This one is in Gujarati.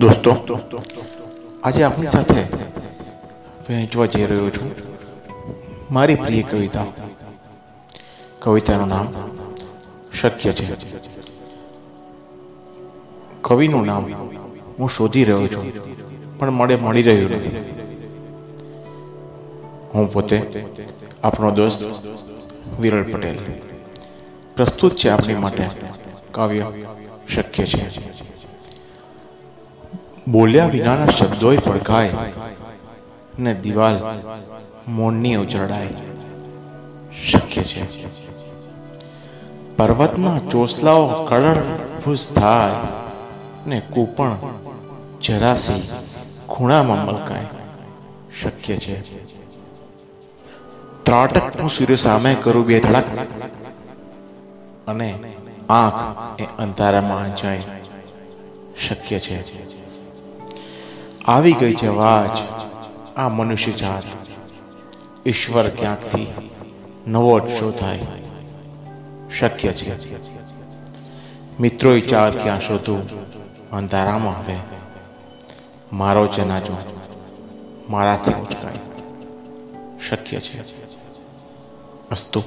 દોસ્તો. આજે આપણી સાથે વહેંચવા જઈ રહ્યો છું. મારી પ્રિય કવિતા. કવિતાનું નામ શક્ય છે. કવિનું નામ હું શોધી રહ્યો છું, પણ મળે મળી રહ્યું નથી. હું પોતે આપણો દોસ્ત વિરલ પટેલ. પ્રસ્તુત છે આપણી માટે કાવ્ય શક્ય છે. બોલ્યા વિનાના શબ્દોય પડકાય ને દિવાલ મોણની ઉજરડાય. શક્ય છે. પર્વતના ચોસલાઓ કળર ફૂસ થાય ને કૂપણ જરાસી ખૂણામાં મલકાય. શક્ય છે. ત્રાટક હું સૂર્ય સામે કરું બે ધડક અને આંખ એ અંધારામાં જાય શક્ય છે. આવી ગઈ છે વાજ આ મનુષ્ય જાત. ઈશ્વર ક્યાંકથી નવો શો થાય? શક્ય છે. મિત્રો વિચાર ક્યાં શોધું? અંધારામાં હવે મારો જનાજો મારાથી ઉચકાય. શક્ય છે. અસ્તુ.